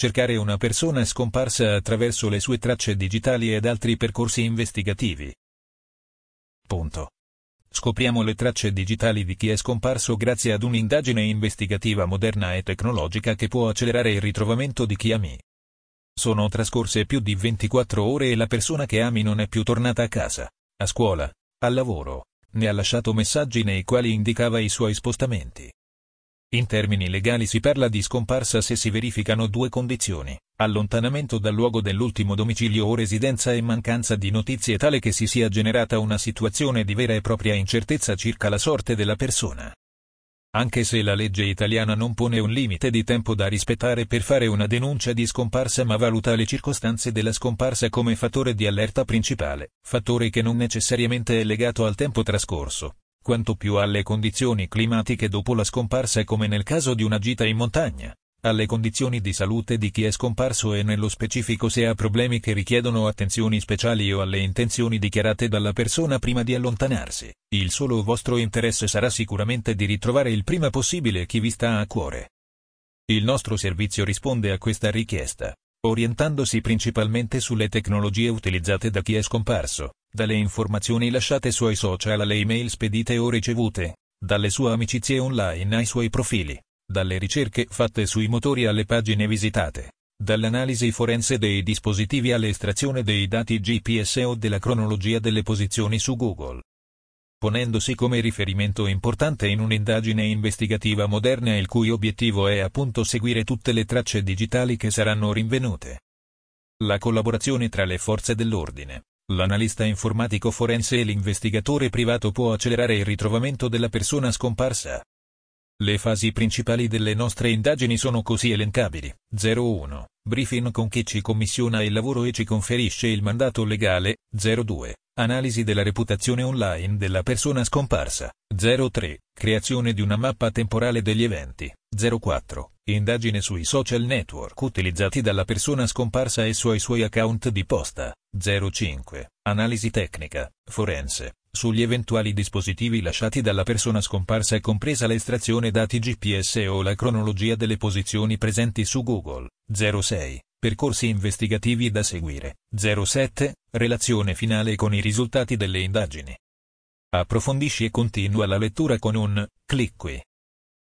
Cercare una persona scomparsa attraverso le sue tracce digitali ed altri percorsi investigativi. Punto. Scopriamo le tracce digitali di chi è scomparso grazie ad un'indagine investigativa moderna e tecnologica che può accelerare il ritrovamento di chi ami. Sono trascorse più di 24 ore e la persona che ami non è più tornata a casa, a scuola, al lavoro, ne ha lasciato messaggi nei quali indicava i suoi spostamenti. In termini legali si parla di scomparsa se si verificano due condizioni, allontanamento dal luogo dell'ultimo domicilio o residenza e mancanza di notizie tale che si sia generata una situazione di vera e propria incertezza circa la sorte della persona. Anche se la legge italiana non pone un limite di tempo da rispettare per fare una denuncia di scomparsa ma valuta le circostanze della scomparsa come fattore di allerta principale, fattore che non necessariamente è legato al tempo trascorso, quanto più alle condizioni climatiche dopo la scomparsa come nel caso di una gita in montagna, alle condizioni di salute di chi è scomparso e nello specifico se ha problemi che richiedono attenzioni speciali o alle intenzioni dichiarate dalla persona prima di allontanarsi. Il solo vostro interesse sarà sicuramente di ritrovare il prima possibile chi vi sta a cuore. Il nostro servizio risponde a questa richiesta, orientandosi principalmente sulle tecnologie utilizzate da chi è scomparso, dalle informazioni lasciate sui social alle email spedite o ricevute, dalle sue amicizie online ai suoi profili, dalle ricerche fatte sui motori alle pagine visitate, dall'analisi forense dei dispositivi all'estrazione dei dati GPS o della cronologia delle posizioni su Google. Ponendosi come riferimento importante in un'indagine investigativa moderna il cui obiettivo è appunto seguire tutte le tracce digitali che saranno rinvenute. La collaborazione tra le forze dell'ordine, L'analista informatico forense e l'investigatore privato può accelerare il ritrovamento della persona scomparsa. Le fasi principali delle nostre indagini sono così elencabili. 01. Briefing con chi ci commissiona il lavoro e ci conferisce il mandato legale. 02. Analisi della reputazione online della persona scomparsa. 03. Creazione di una mappa temporale degli eventi. 04. Indagine sui social network utilizzati dalla persona scomparsa e sui suoi account di posta. 05. Analisi tecnica, forense, sugli eventuali dispositivi lasciati dalla persona scomparsa e compresa l'estrazione dati GPS o la cronologia delle posizioni presenti su Google. 06. Percorsi investigativi da seguire. 07. Relazione finale con i risultati delle indagini. Approfondisci e continua la lettura con un clic qui.